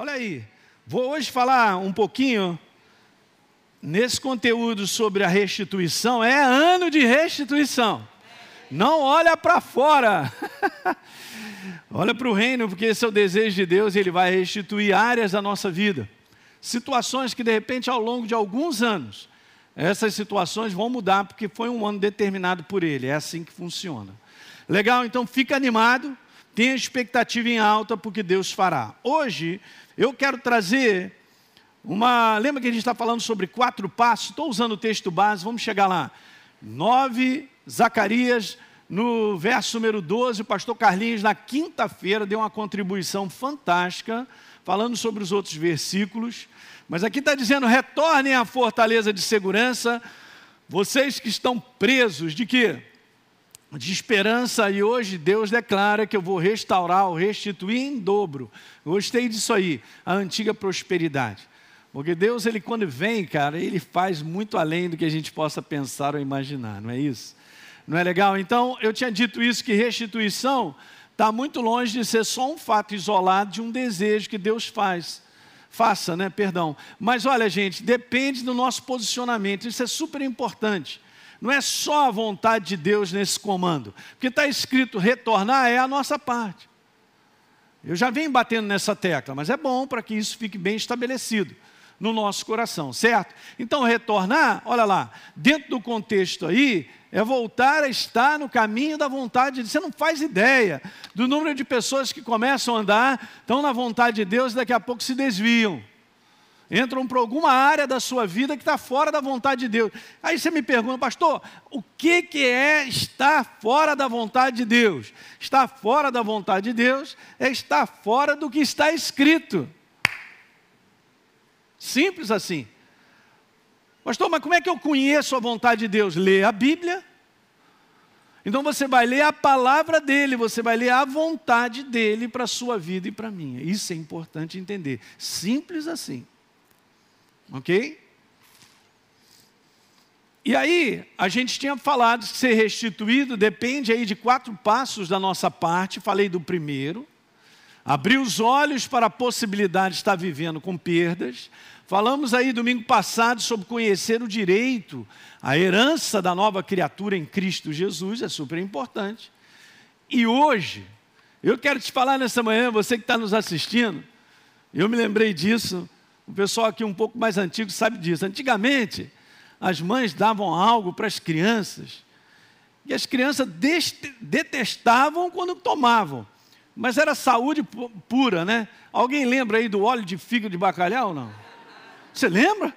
Olha aí, vou hoje falar um pouquinho nesse conteúdo sobre a restituição. É ano de restituição. Não olha para fora. olha para o reino, porque esse é o desejo de Deus, ele vai restituir áreas da nossa vida. Situações que de repente ao longo de alguns anos, essas situações vão mudar porque foi um ano determinado por ele. É assim que funciona. Legal? Então fica animado, tenha expectativa em alta porque Deus fará. Hoje eu quero trazer uma. Lembra que a gente está falando sobre quatro passos? Estou usando o texto base, vamos chegar lá. 9, Zacarias, no verso número 12, o pastor Carlinhos, na quinta-feira, deu uma contribuição fantástica, falando sobre os outros versículos. Mas aqui está dizendo: retornem à fortaleza de segurança, vocês que estão presos, de quê? De esperança, e hoje Deus declara que eu vou restaurar, ou restituir em dobro. Gostei disso aí, a antiga prosperidade. Porque Deus, ele quando vem, cara, ele faz muito além do que a gente possa pensar ou imaginar, não é isso? Não é legal? Então, eu tinha dito isso, que restituição está muito longe de ser só um fato isolado de um desejo que Deus faz. Faça, né? Perdão. Mas olha, gente, depende do nosso posicionamento, isso é super importante. Não é só a vontade de Deus nesse comando. Porque está escrito retornar é a nossa parte. Eu já venho batendo nessa tecla, mas é bom para que isso fique bem estabelecido no nosso coração, certo? Então, retornar, olha lá, dentro do contexto aí, é voltar a estar no caminho da vontade de Você não faz ideia do número de pessoas que começam a andar, estão na vontade de Deus e daqui a pouco se desviam. Entram para alguma área da sua vida que está fora da vontade de Deus. Aí você me pergunta, pastor, o que, que é estar fora da vontade de Deus? Estar fora da vontade de Deus é estar fora do que está escrito. Simples assim. Pastor, mas como é que eu conheço a vontade de Deus? Lê a Bíblia. Então você vai ler a palavra dele, você vai ler a vontade dele para a sua vida e para a minha. Isso é importante entender. Simples assim. Ok? E aí, a gente tinha falado que ser restituído depende aí de quatro passos da nossa parte. Falei do primeiro. Abrir os olhos para a possibilidade de estar vivendo com perdas. Falamos aí domingo passado sobre conhecer o direito, a herança da nova criatura em Cristo Jesus, é super importante. E hoje, eu quero te falar nessa manhã, você que está nos assistindo, eu me lembrei disso, o pessoal aqui um pouco mais antigo sabe disso. Antigamente, as mães davam algo para as crianças, e as crianças detestavam quando tomavam mas era saúde pura, né? Alguém lembra aí do óleo de fígado de bacalhau não? Você lembra?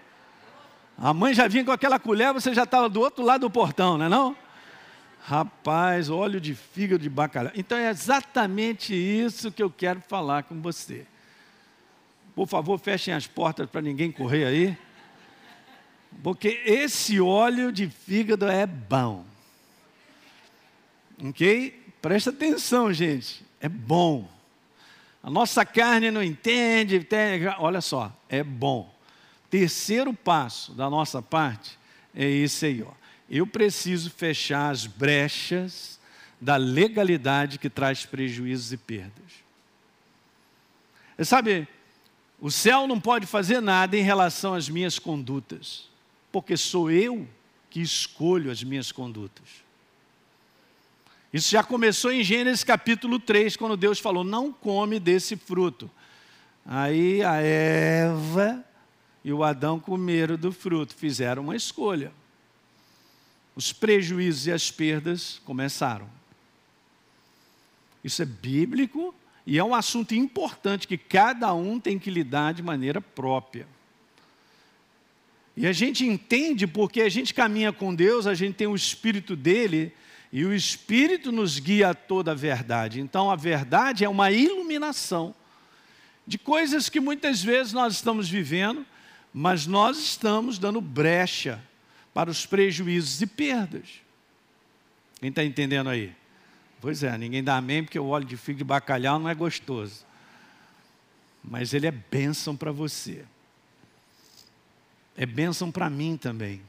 A mãe já vinha com aquela colher, você já estava do outro lado do portão, não é não? Rapaz, óleo de fígado de bacalhau. Então é exatamente isso que eu quero falar com você. Por favor, fechem as portas para ninguém correr aí. Porque esse óleo de fígado é bom. Ok? Presta atenção, gente é bom. A nossa carne não entende, tem, olha só, é bom. Terceiro passo da nossa parte é esse aí, ó. Eu preciso fechar as brechas da legalidade que traz prejuízos e perdas. Sabe, o céu não pode fazer nada em relação às minhas condutas, porque sou eu que escolho as minhas condutas. Isso já começou em Gênesis capítulo 3, quando Deus falou: Não come desse fruto. Aí a Eva e o Adão comeram do fruto, fizeram uma escolha. Os prejuízos e as perdas começaram. Isso é bíblico e é um assunto importante que cada um tem que lidar de maneira própria. E a gente entende porque a gente caminha com Deus, a gente tem o Espírito dele e o Espírito nos guia a toda a verdade. Então, a verdade é uma iluminação de coisas que muitas vezes nós estamos vivendo, mas nós estamos dando brecha para os prejuízos e perdas. Quem está entendendo aí? Pois é, ninguém dá amém porque o óleo de figo de bacalhau não é gostoso. Mas ele é bênção para você. É bênção para mim também.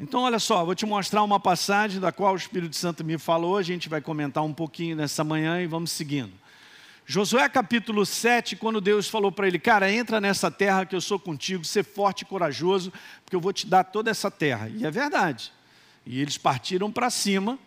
Então, olha só, vou te mostrar uma passagem da qual o Espírito Santo me falou, a gente vai comentar um pouquinho nessa manhã e vamos seguindo. Josué capítulo 7, quando Deus falou para ele, cara, entra nessa terra que eu sou contigo, ser forte e corajoso, porque eu vou te dar toda essa terra. E é verdade. E eles partiram para cima,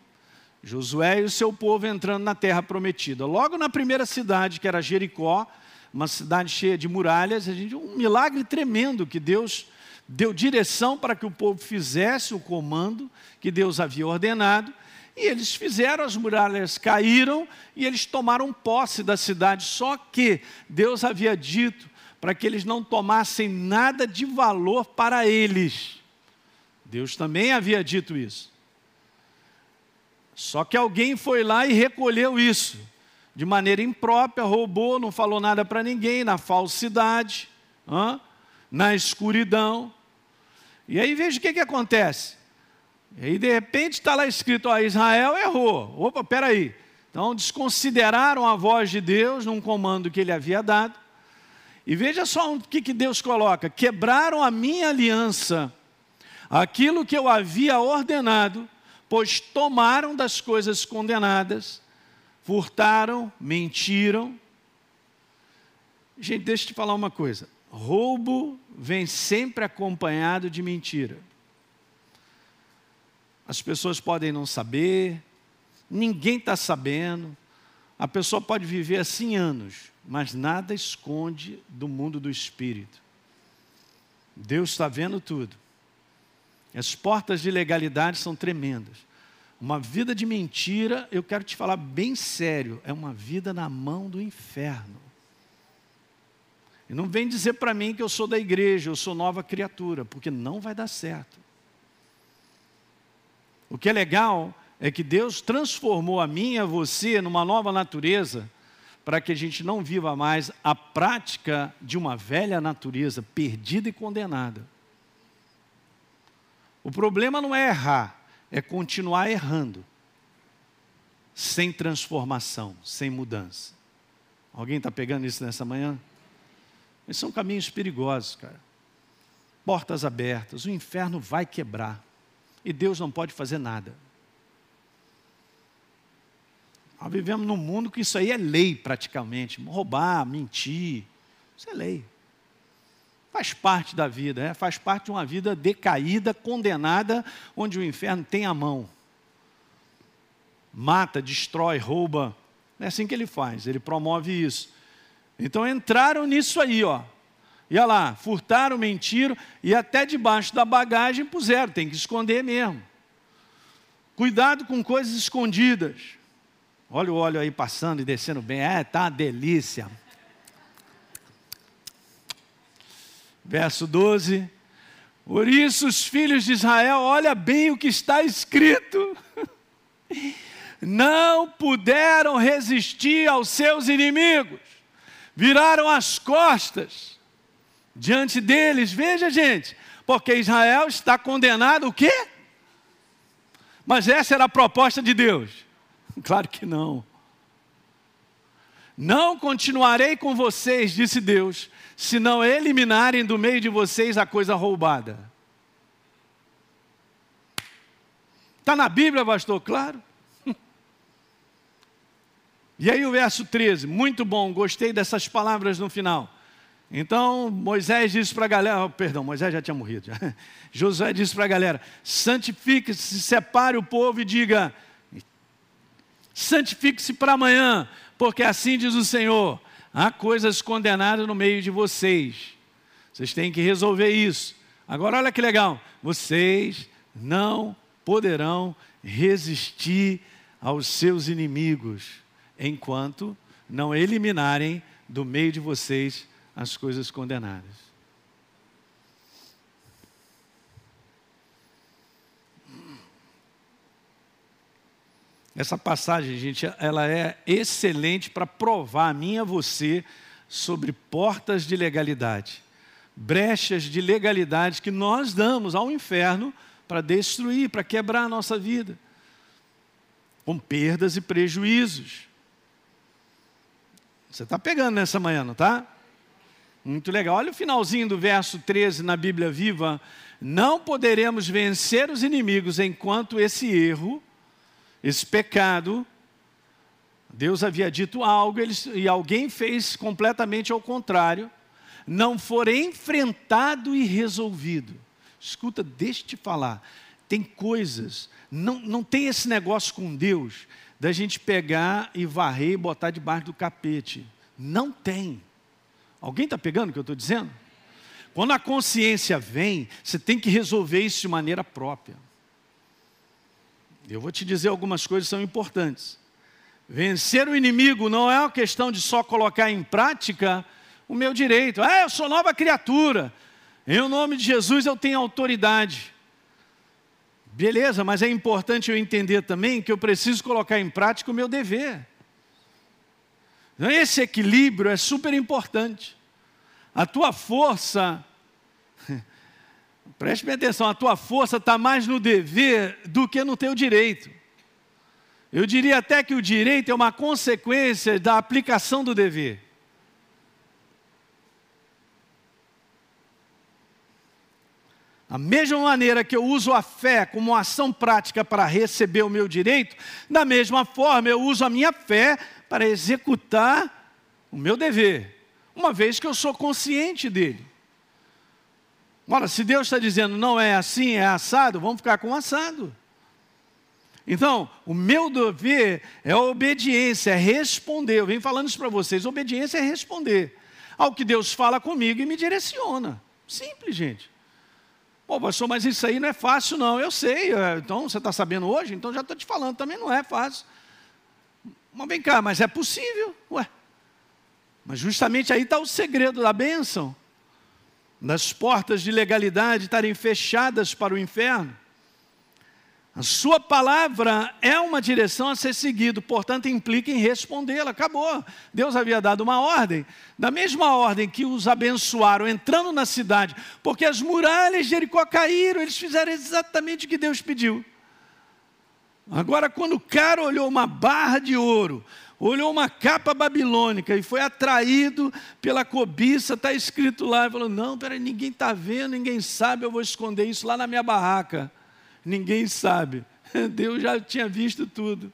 Josué e o seu povo entrando na terra prometida. Logo na primeira cidade, que era Jericó, uma cidade cheia de muralhas, a gente, um milagre tremendo que Deus deu direção para que o povo fizesse o comando que Deus havia ordenado. E eles fizeram, as muralhas caíram e eles tomaram posse da cidade. Só que Deus havia dito para que eles não tomassem nada de valor para eles. Deus também havia dito isso. Só que alguém foi lá e recolheu isso de maneira imprópria, roubou, não falou nada para ninguém, na falsidade, na escuridão. E aí veja o que, que acontece. E aí, de repente, está lá escrito: ó, Israel errou. Opa, peraí. Então, desconsideraram a voz de Deus num comando que ele havia dado. E veja só o que, que Deus coloca: quebraram a minha aliança, aquilo que eu havia ordenado, pois tomaram das coisas condenadas, furtaram, mentiram. Gente, deixa eu te falar uma coisa: roubo vem sempre acompanhado de mentira. As pessoas podem não saber, ninguém está sabendo. A pessoa pode viver assim anos, mas nada esconde do mundo do espírito. Deus está vendo tudo. As portas de legalidade são tremendas. Uma vida de mentira, eu quero te falar bem sério, é uma vida na mão do inferno. E não vem dizer para mim que eu sou da igreja, eu sou nova criatura, porque não vai dar certo. O que é legal é que Deus transformou a mim e a você numa nova natureza, para que a gente não viva mais a prática de uma velha natureza perdida e condenada. O problema não é errar, é continuar errando, sem transformação, sem mudança. Alguém está pegando isso nessa manhã? São caminhos perigosos, cara. Portas abertas, o inferno vai quebrar. E Deus não pode fazer nada. Nós vivemos num mundo que isso aí é lei praticamente. Roubar, mentir, isso é lei. Faz parte da vida, é? faz parte de uma vida decaída, condenada, onde o inferno tem a mão. Mata, destrói, rouba. É assim que ele faz, ele promove isso. Então entraram nisso aí, ó. E olha lá, furtaram, mentiram e até debaixo da bagagem puseram, tem que esconder mesmo. Cuidado com coisas escondidas. Olha o óleo aí passando e descendo bem. É, tá uma delícia. Verso 12. Por isso os filhos de Israel, olha bem o que está escrito. Não puderam resistir aos seus inimigos. Viraram as costas diante deles. Veja, gente, porque Israel está condenado o quê? Mas essa era a proposta de Deus? Claro que não. Não continuarei com vocês, disse Deus, se não eliminarem do meio de vocês a coisa roubada. Está na Bíblia, pastor? Claro. E aí o verso 13, muito bom, gostei dessas palavras no final. Então Moisés disse para a galera, perdão, Moisés já tinha morrido. Já. Josué disse para a galera: santifique-se, separe o povo e diga: santifique-se para amanhã, porque assim diz o Senhor: há coisas condenadas no meio de vocês. Vocês têm que resolver isso. Agora olha que legal: vocês não poderão resistir aos seus inimigos, enquanto não eliminarem do meio de vocês as coisas condenadas. Essa passagem, gente, ela é excelente para provar a mim e a você sobre portas de legalidade, brechas de legalidade que nós damos ao inferno para destruir, para quebrar a nossa vida, com perdas e prejuízos. Você está pegando nessa manhã, não está? Muito legal. Olha o finalzinho do verso 13 na Bíblia Viva. Não poderemos vencer os inimigos enquanto esse erro, esse pecado, Deus havia dito algo eles, e alguém fez completamente ao contrário, não for enfrentado e resolvido. Escuta, deixa eu te falar. Tem coisas, não, não tem esse negócio com Deus da gente pegar e varrer e botar debaixo do capete. Não tem. Alguém está pegando o que eu estou dizendo? Quando a consciência vem, você tem que resolver isso de maneira própria. Eu vou te dizer algumas coisas que são importantes. Vencer o inimigo não é uma questão de só colocar em prática o meu direito. Ah, eu sou nova criatura. Em nome de Jesus eu tenho autoridade. Beleza, mas é importante eu entender também que eu preciso colocar em prática o meu dever. Então, esse equilíbrio é super importante. A tua força, preste atenção, a tua força está mais no dever do que no teu direito. Eu diria até que o direito é uma consequência da aplicação do dever. A mesma maneira que eu uso a fé como ação prática para receber o meu direito, da mesma forma eu uso a minha fé para executar o meu dever, uma vez que eu sou consciente dele. Ora, se Deus está dizendo não é assim, é assado, vamos ficar com assado. Então, o meu dever é obediência, é responder. Eu venho falando isso para vocês: obediência é responder ao que Deus fala comigo e me direciona. Simples, gente. Pô, pastor, mas isso aí não é fácil, não. Eu sei, é, então você está sabendo hoje, então já estou te falando, também não é fácil. Mas vem cá, mas é possível. Ué. Mas justamente aí está o segredo da bênção. Das portas de legalidade estarem fechadas para o inferno. A sua palavra é uma direção a ser seguido, portanto implica em respondê-la. Acabou. Deus havia dado uma ordem, da mesma ordem que os abençoaram entrando na cidade, porque as muralhas de Jericó caíram, eles fizeram exatamente o que Deus pediu. Agora, quando o cara olhou uma barra de ouro, olhou uma capa babilônica e foi atraído pela cobiça, está escrito lá, e falou: Não, peraí, ninguém está vendo, ninguém sabe, eu vou esconder isso lá na minha barraca ninguém sabe. Deus já tinha visto tudo.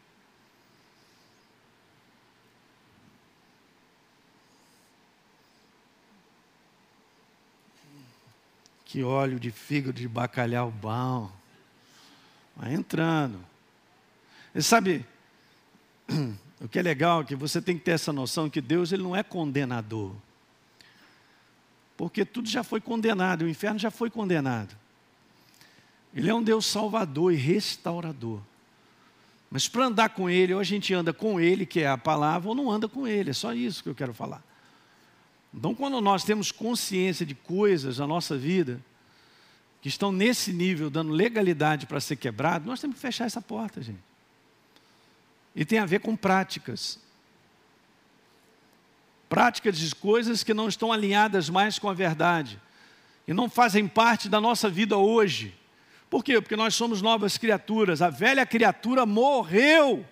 Que óleo de fígado de bacalhau bom. Vai entrando. E sabe, o que é legal é que você tem que ter essa noção que Deus ele não é condenador. Porque tudo já foi condenado, o inferno já foi condenado. Ele é um Deus salvador e restaurador. Mas para andar com Ele, ou a gente anda com Ele, que é a palavra, ou não anda com Ele, é só isso que eu quero falar. Então, quando nós temos consciência de coisas na nossa vida, que estão nesse nível, dando legalidade para ser quebrado, nós temos que fechar essa porta, gente. E tem a ver com práticas. Práticas de coisas que não estão alinhadas mais com a verdade. E não fazem parte da nossa vida hoje. Por quê? Porque nós somos novas criaturas. A velha criatura morreu.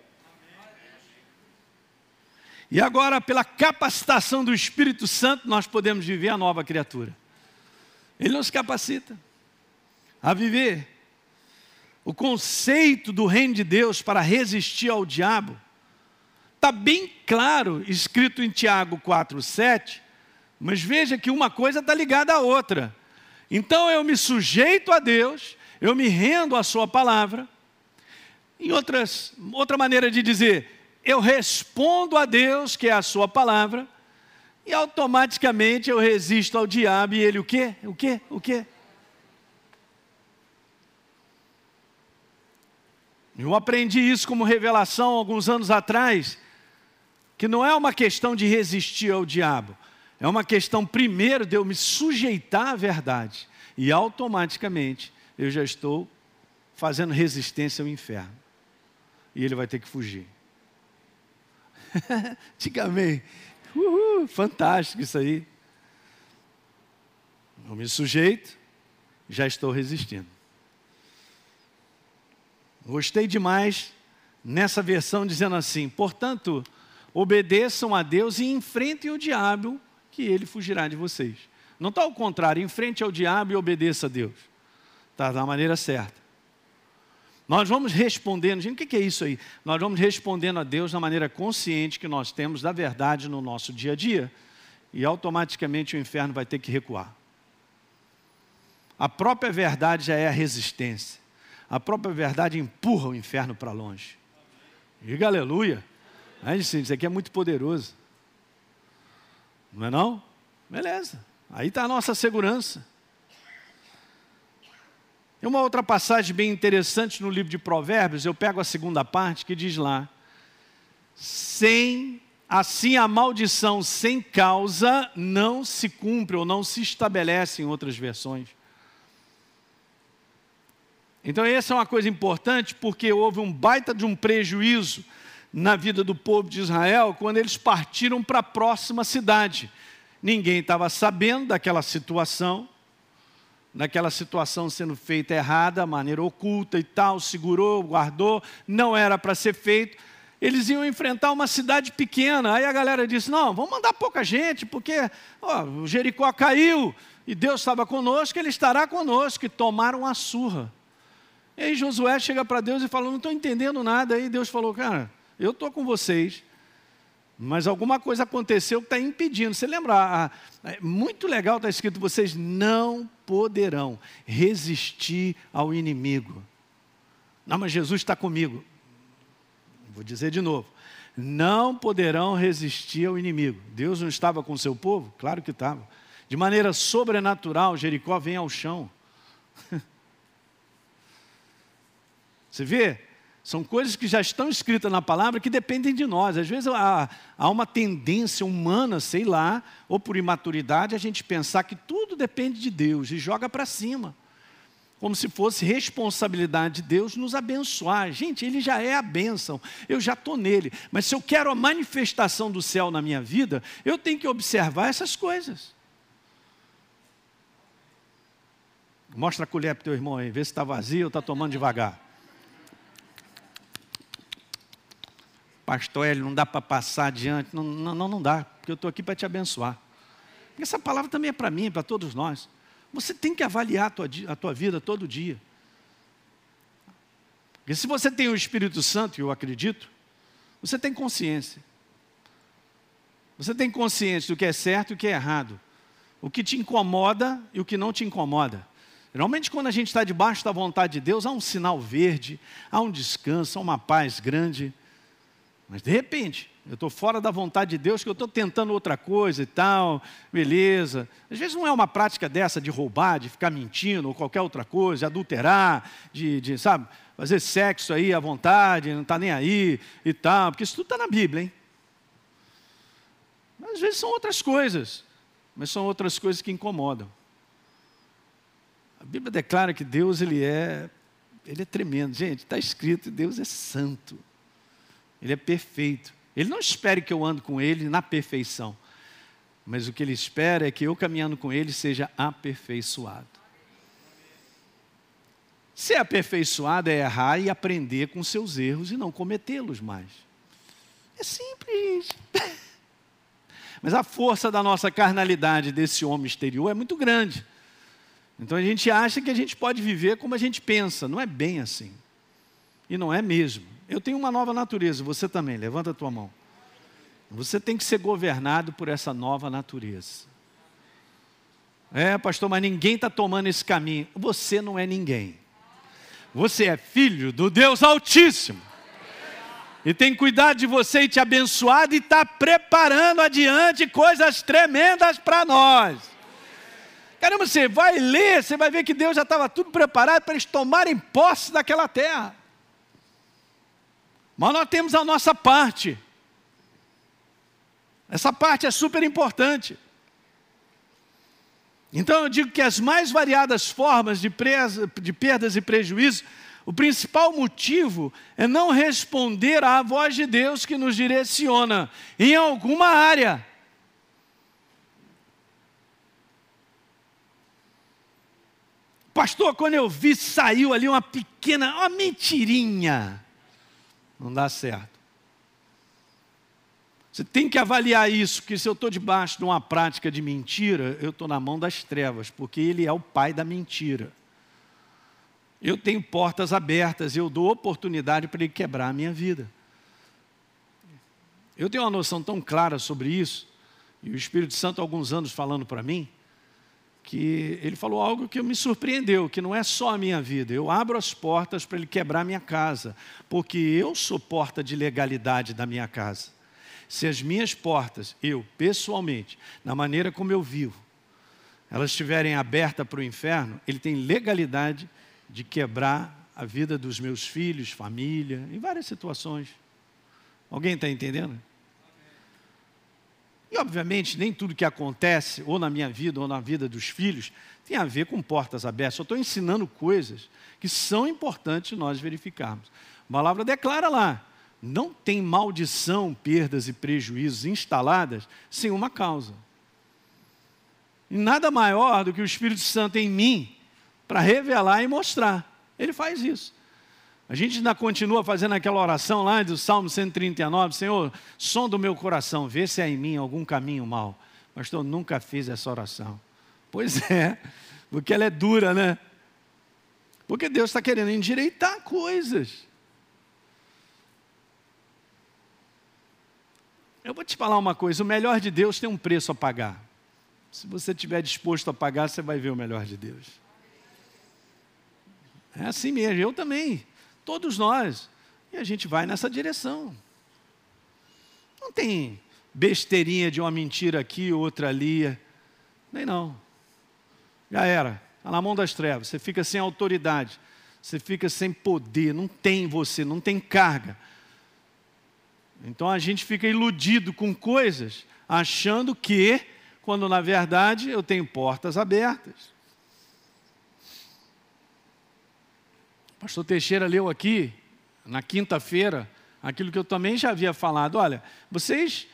E agora, pela capacitação do Espírito Santo, nós podemos viver a nova criatura. Ele nos capacita a viver. O conceito do reino de Deus para resistir ao diabo está bem claro, escrito em Tiago 4,7, mas veja que uma coisa está ligada à outra. Então eu me sujeito a Deus, eu me rendo à Sua palavra. Em outras, outra maneira de dizer, eu respondo a Deus, que é a Sua palavra, e automaticamente eu resisto ao diabo e ele o quê? O quê? O quê? Eu aprendi isso como revelação alguns anos atrás, que não é uma questão de resistir ao diabo, é uma questão primeiro de eu me sujeitar à verdade e automaticamente eu já estou fazendo resistência ao inferno. E ele vai ter que fugir. Diga amém. Uhul, fantástico isso aí. Eu me sujeito, já estou resistindo. Gostei demais nessa versão dizendo assim: portanto, obedeçam a Deus e enfrentem o diabo, que ele fugirá de vocês. Não está ao contrário, enfrente ao diabo e obedeça a Deus. Está da maneira certa. Nós vamos respondendo, gente, o que é isso aí? Nós vamos respondendo a Deus da maneira consciente que nós temos da verdade no nosso dia a dia, e automaticamente o inferno vai ter que recuar. A própria verdade já é a resistência. A própria verdade empurra o inferno para longe. Diga aleluia. Aí, sim, isso aqui é muito poderoso. Não é não? Beleza. Aí está a nossa segurança. Tem uma outra passagem bem interessante no livro de Provérbios, eu pego a segunda parte, que diz lá: sem assim a maldição sem causa não se cumpre ou não se estabelece em outras versões. Então, essa é uma coisa importante porque houve um baita de um prejuízo na vida do povo de Israel quando eles partiram para a próxima cidade. Ninguém estava sabendo daquela situação, naquela situação sendo feita errada, maneira oculta e tal, segurou, guardou, não era para ser feito. Eles iam enfrentar uma cidade pequena. Aí a galera disse: Não, vamos mandar pouca gente, porque ó, Jericó caiu e Deus estava conosco, ele estará conosco. E tomaram a surra. E aí Josué chega para Deus e fala: Não estou entendendo nada. Aí Deus falou: Cara, eu estou com vocês, mas alguma coisa aconteceu que está impedindo. Você lembra? É muito legal está escrito: vocês não poderão resistir ao inimigo. Não, mas Jesus está comigo. Vou dizer de novo. Não poderão resistir ao inimigo. Deus não estava com o seu povo? Claro que estava. De maneira sobrenatural, Jericó vem ao chão. Você vê? São coisas que já estão escritas na palavra que dependem de nós. Às vezes há, há, uma tendência humana, sei lá, ou por imaturidade, a gente pensar que tudo depende de Deus e joga para cima. Como se fosse responsabilidade de Deus nos abençoar. Gente, Ele já é a bênção, eu já estou nele. Mas se eu quero a manifestação do céu na minha vida, eu tenho que observar essas coisas. Mostra a colher para o teu irmão aí, vê se está vazio ou está tomando devagar. Pastor, ele não dá para passar adiante. Não, não, não dá, porque eu estou aqui para te abençoar. Essa palavra também é para mim, para todos nós. Você tem que avaliar a tua, a tua vida todo dia. Porque se você tem o Espírito Santo, e eu acredito, você tem consciência. Você tem consciência do que é certo e o que é errado. O que te incomoda e o que não te incomoda. Geralmente, quando a gente está debaixo da vontade de Deus, há um sinal verde, há um descanso, há uma paz grande. Mas de repente, eu estou fora da vontade de Deus, que eu estou tentando outra coisa e tal, beleza. Às vezes não é uma prática dessa de roubar, de ficar mentindo ou qualquer outra coisa, de adulterar, de, de sabe, fazer sexo aí à vontade, não está nem aí e tal, porque isso tudo está na Bíblia, hein? Mas, às vezes são outras coisas, mas são outras coisas que incomodam. A Bíblia declara que Deus ele é, ele é tremendo. Gente, está escrito, Deus é santo. Ele é perfeito. Ele não espera que eu ande com Ele na perfeição, mas o que Ele espera é que eu caminhando com Ele seja aperfeiçoado. Ser aperfeiçoado é errar e aprender com seus erros e não cometê-los mais. É simples. Mas a força da nossa carnalidade, desse homem exterior, é muito grande. Então a gente acha que a gente pode viver como a gente pensa. Não é bem assim. E não é mesmo. Eu tenho uma nova natureza, você também, levanta a tua mão. Você tem que ser governado por essa nova natureza. É, pastor, mas ninguém está tomando esse caminho. Você não é ninguém. Você é filho do Deus Altíssimo. E tem cuidado de você e te abençoado e está preparando adiante coisas tremendas para nós. Caramba, você vai ler, você vai ver que Deus já estava tudo preparado para eles tomarem posse daquela terra. Mas nós temos a nossa parte. Essa parte é super importante. Então eu digo que as mais variadas formas de, presa, de perdas e prejuízos, o principal motivo é não responder à voz de Deus que nos direciona em alguma área. Pastor, quando eu vi, saiu ali uma pequena, uma mentirinha. Não dá certo. Você tem que avaliar isso, que se eu estou debaixo de uma prática de mentira, eu estou na mão das trevas, porque ele é o pai da mentira. eu tenho portas abertas, eu dou oportunidade para ele quebrar a minha vida. Eu tenho uma noção tão clara sobre isso, e o Espírito Santo, há alguns anos falando para mim, que ele falou algo que me surpreendeu, que não é só a minha vida. Eu abro as portas para ele quebrar minha casa, porque eu sou porta de legalidade da minha casa. Se as minhas portas, eu pessoalmente, na maneira como eu vivo, elas estiverem abertas para o inferno, ele tem legalidade de quebrar a vida dos meus filhos, família, em várias situações. Alguém está entendendo? Obviamente, nem tudo que acontece, ou na minha vida, ou na vida dos filhos, tem a ver com portas abertas. Eu estou ensinando coisas que são importantes nós verificarmos. A palavra declara lá: não tem maldição, perdas e prejuízos instaladas sem uma causa. E nada maior do que o Espírito Santo em mim para revelar e mostrar. Ele faz isso. A gente ainda continua fazendo aquela oração lá do Salmo 139, Senhor, som do meu coração, vê se há em mim algum caminho mal. Pastor, nunca fiz essa oração. Pois é, porque ela é dura, né? Porque Deus está querendo endireitar coisas. Eu vou te falar uma coisa: o melhor de Deus tem um preço a pagar. Se você estiver disposto a pagar, você vai ver o melhor de Deus. É assim mesmo, eu também. Todos nós. E a gente vai nessa direção. Não tem besteirinha de uma mentira aqui, outra ali. Nem não. Já era. Está na mão das trevas. Você fica sem autoridade. Você fica sem poder. Não tem você, não tem carga. Então a gente fica iludido com coisas, achando que, quando na verdade eu tenho portas abertas. Pastor Teixeira leu aqui, na quinta-feira, aquilo que eu também já havia falado. Olha, vocês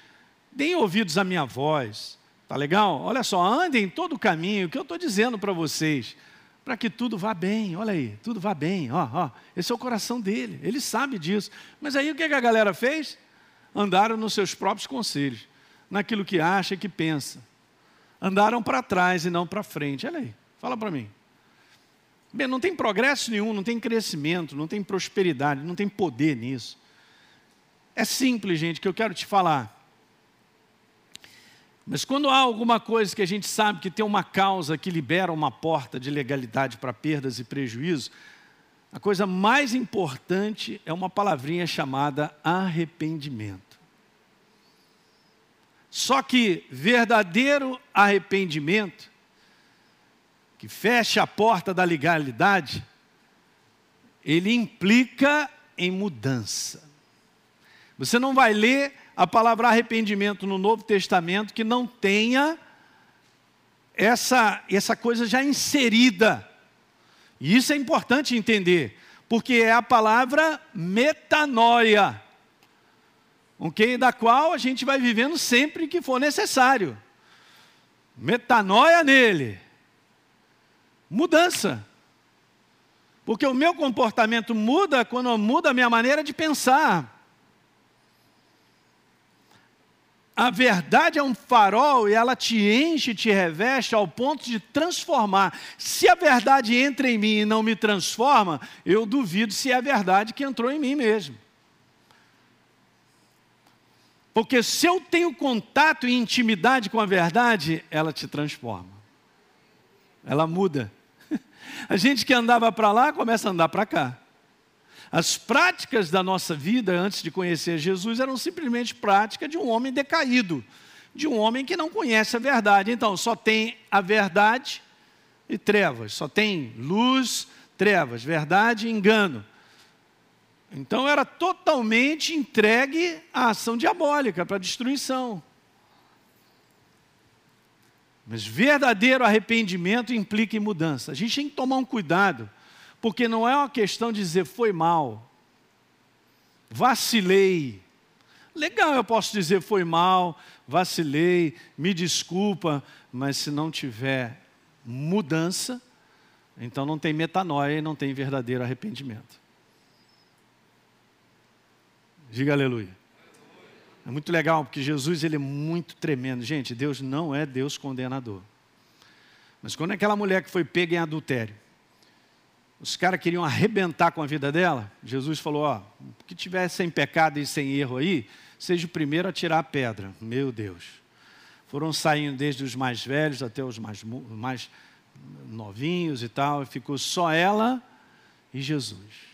deem ouvidos à minha voz, tá legal? Olha só, andem todo o caminho que eu estou dizendo para vocês, para que tudo vá bem. Olha aí, tudo vá bem. Ó, ó, esse é o coração dele, ele sabe disso. Mas aí o que a galera fez? Andaram nos seus próprios conselhos, naquilo que acha e que pensa. Andaram para trás e não para frente. Olha aí, fala para mim. Bem, não tem progresso nenhum, não tem crescimento, não tem prosperidade, não tem poder nisso. É simples, gente, que eu quero te falar. Mas quando há alguma coisa que a gente sabe que tem uma causa que libera uma porta de legalidade para perdas e prejuízos, a coisa mais importante é uma palavrinha chamada arrependimento. Só que verdadeiro arrependimento que fecha a porta da legalidade, ele implica em mudança. Você não vai ler a palavra arrependimento no Novo Testamento que não tenha essa, essa coisa já inserida. E isso é importante entender, porque é a palavra metanoia, okay? da qual a gente vai vivendo sempre que for necessário. Metanoia nele mudança. Porque o meu comportamento muda quando muda a minha maneira de pensar. A verdade é um farol e ela te enche, te reveste ao ponto de transformar. Se a verdade entra em mim e não me transforma, eu duvido se é a verdade que entrou em mim mesmo. Porque se eu tenho contato e intimidade com a verdade, ela te transforma. Ela muda. A gente que andava para lá começa a andar para cá. As práticas da nossa vida antes de conhecer Jesus eram simplesmente prática de um homem decaído, de um homem que não conhece a verdade. Então, só tem a verdade e trevas, só tem luz, trevas, verdade e engano. Então, era totalmente entregue à ação diabólica, para destruição. Mas verdadeiro arrependimento implica em mudança. A gente tem que tomar um cuidado, porque não é uma questão de dizer foi mal, vacilei. Legal, eu posso dizer foi mal, vacilei, me desculpa, mas se não tiver mudança, então não tem metanoia e não tem verdadeiro arrependimento. Diga aleluia. É muito legal, porque Jesus ele é muito tremendo. Gente, Deus não é Deus condenador. Mas quando aquela mulher que foi pega em adultério, os caras queriam arrebentar com a vida dela. Jesus falou: Ó, que tiver sem pecado e sem erro aí, seja o primeiro a tirar a pedra. Meu Deus. Foram saindo desde os mais velhos até os mais, mais novinhos e tal, e ficou só ela e Jesus.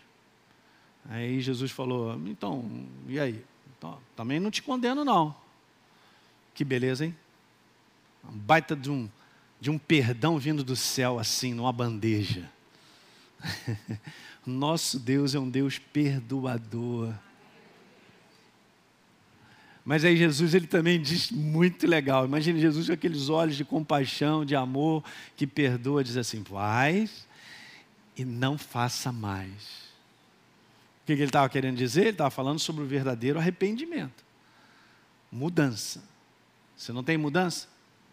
Aí Jesus falou: Então, e aí? Então, também não te condeno, não. Que beleza, hein? Um baita de um, de um perdão vindo do céu, assim, numa bandeja. Nosso Deus é um Deus perdoador. Mas aí Jesus ele também diz muito legal. Imagine Jesus com aqueles olhos de compaixão, de amor, que perdoa, diz assim: vai e não faça mais que, ele estava querendo dizer? Ele estava falando sobre o verdadeiro arrependimento. Mudança. Se não tem mudança,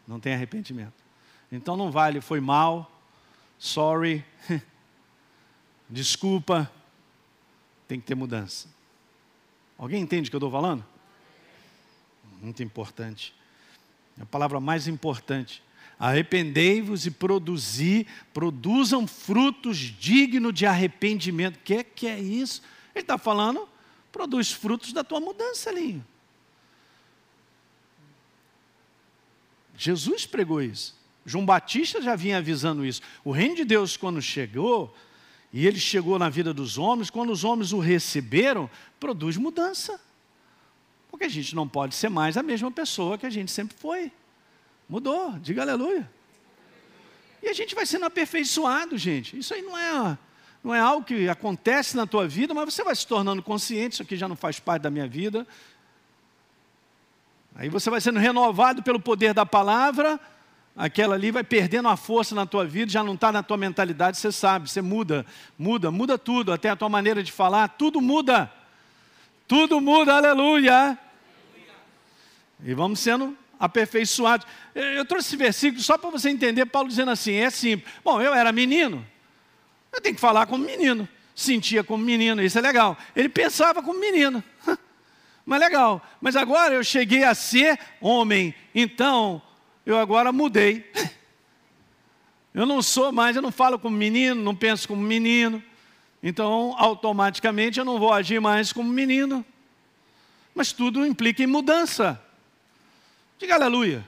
não tem arrependimento. Então não vale, foi mal, sorry, desculpa, tem que ter mudança. Alguém entende o que eu estou falando? Muito importante. É a palavra mais importante. Arrependei-vos e produzi, produzam frutos dignos de arrependimento. O que, que é isso? Ele está falando, produz frutos da tua mudança ali. Jesus pregou isso. João Batista já vinha avisando isso. O reino de Deus, quando chegou, e ele chegou na vida dos homens, quando os homens o receberam, produz mudança. Porque a gente não pode ser mais a mesma pessoa que a gente sempre foi. Mudou, diga aleluia. E a gente vai sendo aperfeiçoado, gente. Isso aí não é não é algo que acontece na tua vida, mas você vai se tornando consciente, isso aqui já não faz parte da minha vida. Aí você vai sendo renovado pelo poder da palavra, aquela ali vai perdendo a força na tua vida, já não está na tua mentalidade, você sabe, você muda, muda, muda tudo, até a tua maneira de falar, tudo muda. Tudo muda, aleluia. E vamos sendo aperfeiçoados. Eu trouxe esse versículo só para você entender, Paulo dizendo assim, é simples. Bom, eu era menino, eu tenho que falar como menino. Sentia como menino, isso é legal. Ele pensava como menino. Mas legal. Mas agora eu cheguei a ser homem. Então, eu agora mudei. Eu não sou mais, eu não falo como menino, não penso como menino. Então, automaticamente, eu não vou agir mais como menino. Mas tudo implica em mudança. Diga aleluia.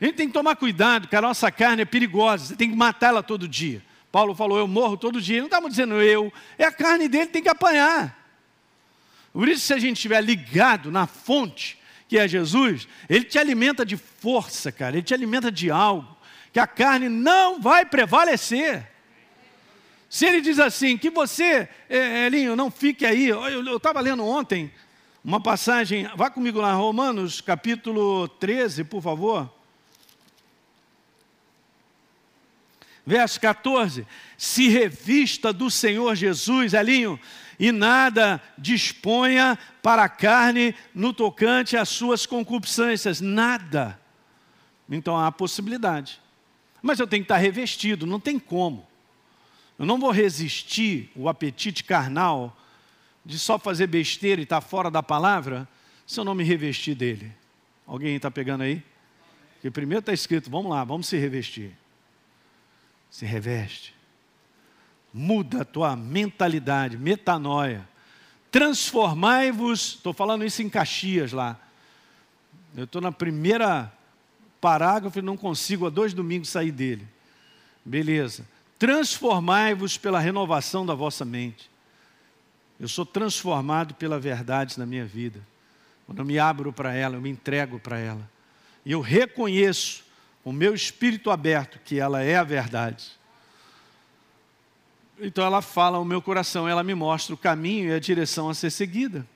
A gente tem que tomar cuidado, cara. A nossa carne é perigosa. Você tem que matá-la todo dia. Paulo falou, eu morro todo dia. Não estamos dizendo eu, é a carne dele tem que apanhar. Por isso, se a gente estiver ligado na fonte, que é Jesus, ele te alimenta de força, cara, ele te alimenta de algo, que a carne não vai prevalecer. Se ele diz assim, que você, é, Elinho, não fique aí, eu estava lendo ontem uma passagem, vá comigo lá, Romanos capítulo 13, por favor. Verso 14: Se revista do Senhor Jesus, Elinho, e nada disponha para a carne no tocante às suas concupiscências, nada. Então há possibilidade. Mas eu tenho que estar revestido, não tem como. Eu não vou resistir o apetite carnal de só fazer besteira e estar fora da palavra se eu não me revestir dele. Alguém está pegando aí? Porque primeiro está escrito, vamos lá, vamos se revestir se reveste. Muda a tua mentalidade, metanoia. Transformai-vos, estou falando isso em Caxias lá. Eu estou na primeira parágrafo e não consigo há dois domingos sair dele. Beleza. Transformai-vos pela renovação da vossa mente. Eu sou transformado pela verdade na minha vida. Quando eu me abro para ela, eu me entrego para ela. E eu reconheço o meu espírito aberto, que ela é a verdade. Então ela fala ao meu coração, ela me mostra o caminho e a direção a ser seguida.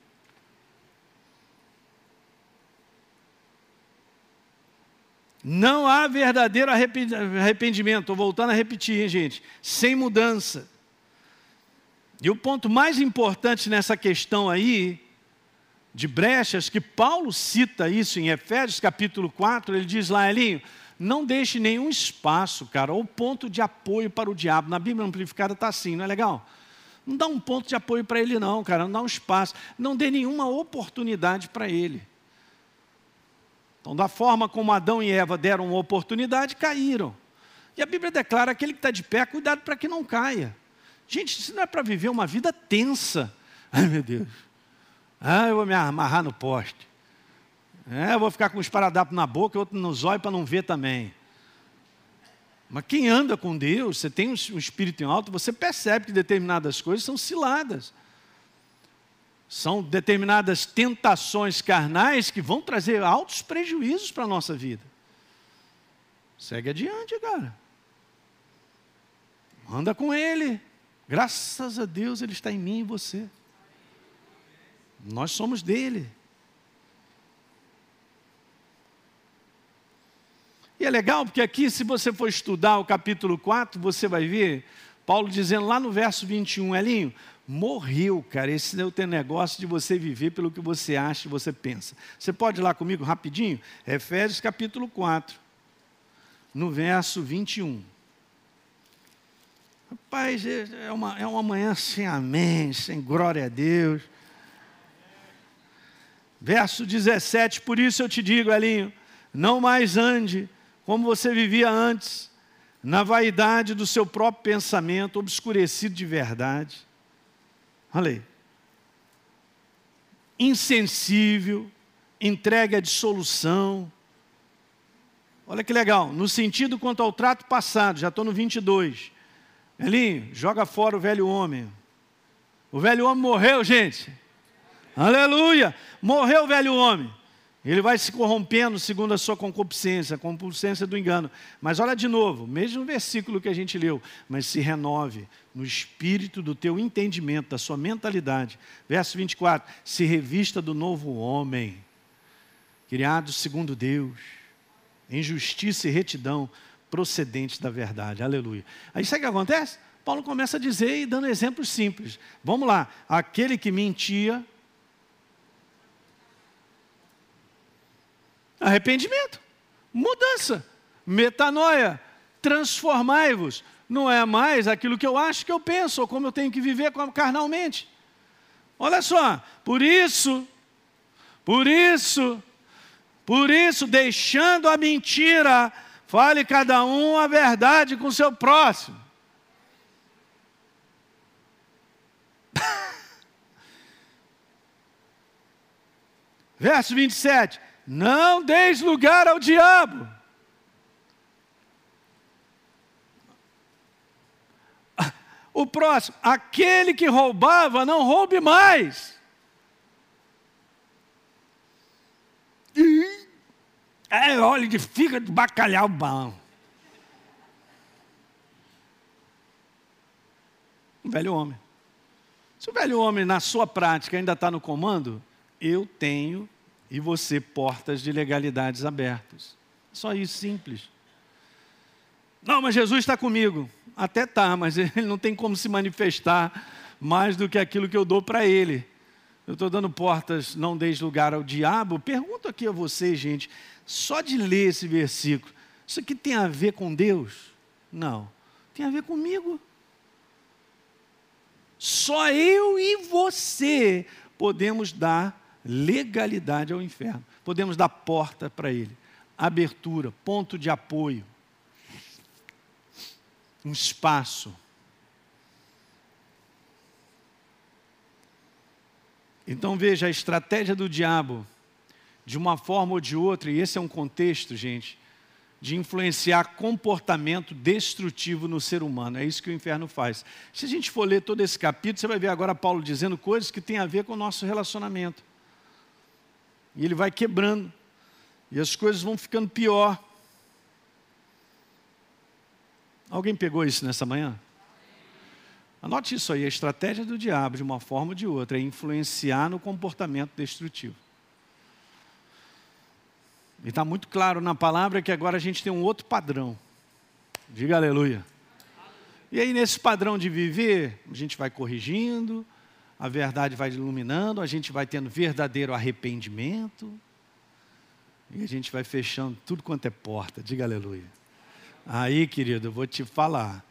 Não há verdadeiro arrependimento, estou voltando a repetir, hein, gente, sem mudança. E o ponto mais importante nessa questão aí, de brechas, que Paulo cita isso em Efésios capítulo 4, ele diz lá, Elinho, não deixe nenhum espaço, cara, ou ponto de apoio para o diabo. Na Bíblia Amplificada está assim, não é legal? Não dá um ponto de apoio para ele, não, cara, não dá um espaço. Não dê nenhuma oportunidade para ele. Então, da forma como Adão e Eva deram uma oportunidade, caíram. E a Bíblia declara: aquele que está de pé, cuidado para que não caia. Gente, isso não é para viver uma vida tensa. Ai, meu Deus. Ah, eu vou me amarrar no poste. É, vou ficar com um esparadrapo na boca e outro no zóio para não ver também. Mas quem anda com Deus, você tem um espírito em alto, você percebe que determinadas coisas são ciladas. São determinadas tentações carnais que vão trazer altos prejuízos para a nossa vida. Segue adiante, cara. Anda com Ele. Graças a Deus Ele está em mim e você. Nós somos dele. E é legal porque aqui, se você for estudar o capítulo 4, você vai ver Paulo dizendo lá no verso 21, Elinho, morreu, cara. Esse é o teu negócio de você viver pelo que você acha e você pensa. Você pode ir lá comigo rapidinho? Efésios capítulo 4, no verso 21. Rapaz, é uma, é uma manhã sem amém, sem glória a Deus. Verso 17, por isso eu te digo, Elinho, não mais ande como você vivia antes, na vaidade do seu próprio pensamento, obscurecido de verdade. Olha aí. Insensível, entregue à dissolução. Olha que legal, no sentido quanto ao trato passado, já estou no 22. Elinho, joga fora o velho homem. O velho homem morreu, gente. Aleluia! Morreu o velho homem. Ele vai se corrompendo segundo a sua concupiscência, a concupiscência do engano. Mas olha de novo, mesmo versículo que a gente leu, mas se renove no espírito do teu entendimento, da sua mentalidade. Verso 24: se revista do novo homem, criado segundo Deus, em justiça e retidão, procedentes da verdade. Aleluia. Aí sabe o que acontece? Paulo começa a dizer e dando exemplos simples. Vamos lá, aquele que mentia Arrependimento, mudança, metanoia, transformai-vos. Não é mais aquilo que eu acho que eu penso, ou como eu tenho que viver carnalmente. Olha só, por isso, por isso, por isso, deixando a mentira, fale cada um a verdade com o seu próximo. Verso 27. Não deis lugar ao diabo. O próximo, aquele que roubava, não roube mais. É óleo de fígado bacalhau bom. O velho homem. Se o velho homem, na sua prática, ainda está no comando, eu tenho e você portas de legalidades abertas. Só isso, simples. Não, mas Jesus está comigo. Até tá, mas ele não tem como se manifestar mais do que aquilo que eu dou para ele. Eu estou dando portas, não deis lugar ao diabo. Pergunto aqui a vocês, gente, só de ler esse versículo, isso aqui tem a ver com Deus? Não, tem a ver comigo. Só eu e você podemos dar legalidade ao inferno. Podemos dar porta para ele, abertura, ponto de apoio, um espaço. Então veja a estratégia do diabo, de uma forma ou de outra, e esse é um contexto, gente, de influenciar comportamento destrutivo no ser humano. É isso que o inferno faz. Se a gente for ler todo esse capítulo, você vai ver agora Paulo dizendo coisas que têm a ver com o nosso relacionamento. E ele vai quebrando. E as coisas vão ficando pior. Alguém pegou isso nessa manhã? Anote isso aí, a estratégia do diabo, de uma forma ou de outra, é influenciar no comportamento destrutivo. E está muito claro na palavra que agora a gente tem um outro padrão. Diga aleluia. E aí, nesse padrão de viver, a gente vai corrigindo, a verdade vai iluminando, a gente vai tendo verdadeiro arrependimento, e a gente vai fechando tudo quanto é porta, diga aleluia. Aí, querido, eu vou te falar.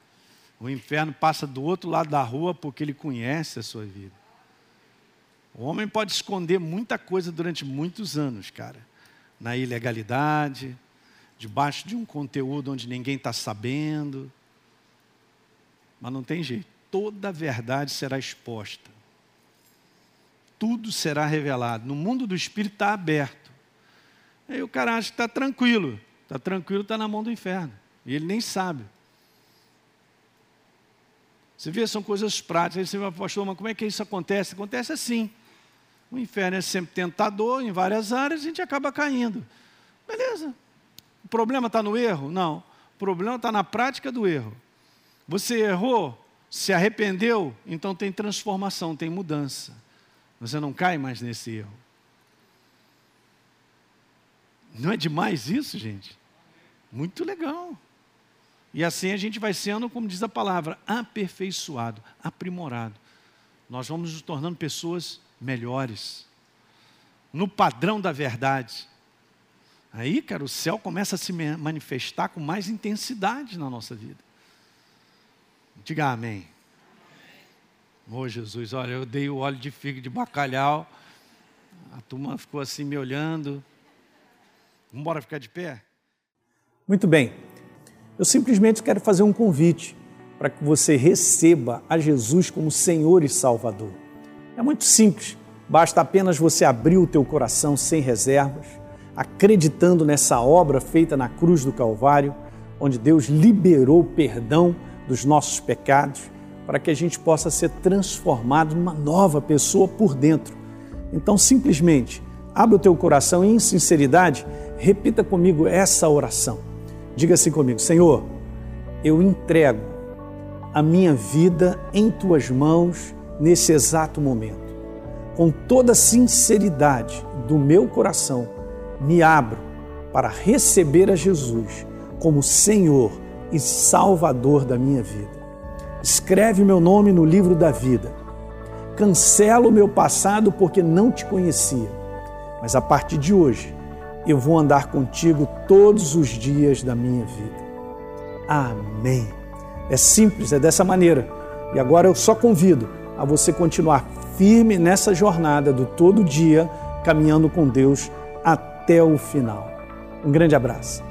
O inferno passa do outro lado da rua porque ele conhece a sua vida. O homem pode esconder muita coisa durante muitos anos, cara. Na ilegalidade, debaixo de um conteúdo onde ninguém está sabendo. Mas não tem jeito. toda a verdade será exposta. Tudo será revelado. No mundo do espírito está aberto. Aí o cara acha que está tranquilo. Está tranquilo, está na mão do inferno. E ele nem sabe. Você vê, são coisas práticas. Aí você vai, pastor, mas como é que isso acontece? Acontece assim. O inferno é sempre tentador em várias áreas, a gente acaba caindo. Beleza. O problema está no erro? Não. O problema está na prática do erro. Você errou, se arrependeu, então tem transformação, tem mudança. Você não cai mais nesse erro. Não é demais isso, gente? Muito legal. E assim a gente vai sendo, como diz a palavra, aperfeiçoado, aprimorado. Nós vamos nos tornando pessoas melhores, no padrão da verdade. Aí, cara, o céu começa a se manifestar com mais intensidade na nossa vida. Diga amém. Ô Jesus, olha, eu dei o óleo de figo de bacalhau, a turma ficou assim me olhando. Vamos embora ficar de pé? Muito bem. Eu simplesmente quero fazer um convite para que você receba a Jesus como Senhor e Salvador. É muito simples, basta apenas você abrir o teu coração sem reservas, acreditando nessa obra feita na cruz do Calvário, onde Deus liberou o perdão dos nossos pecados para que a gente possa ser transformado numa nova pessoa por dentro. Então, simplesmente, abra o teu coração e, em sinceridade, repita comigo essa oração. Diga assim comigo: Senhor, eu entrego a minha vida em tuas mãos nesse exato momento. Com toda a sinceridade do meu coração, me abro para receber a Jesus como Senhor e Salvador da minha vida escreve meu nome no livro da vida. Cancela o meu passado porque não te conhecia, mas a partir de hoje eu vou andar contigo todos os dias da minha vida. Amém. É simples, é dessa maneira. E agora eu só convido a você continuar firme nessa jornada do todo dia, caminhando com Deus até o final. Um grande abraço.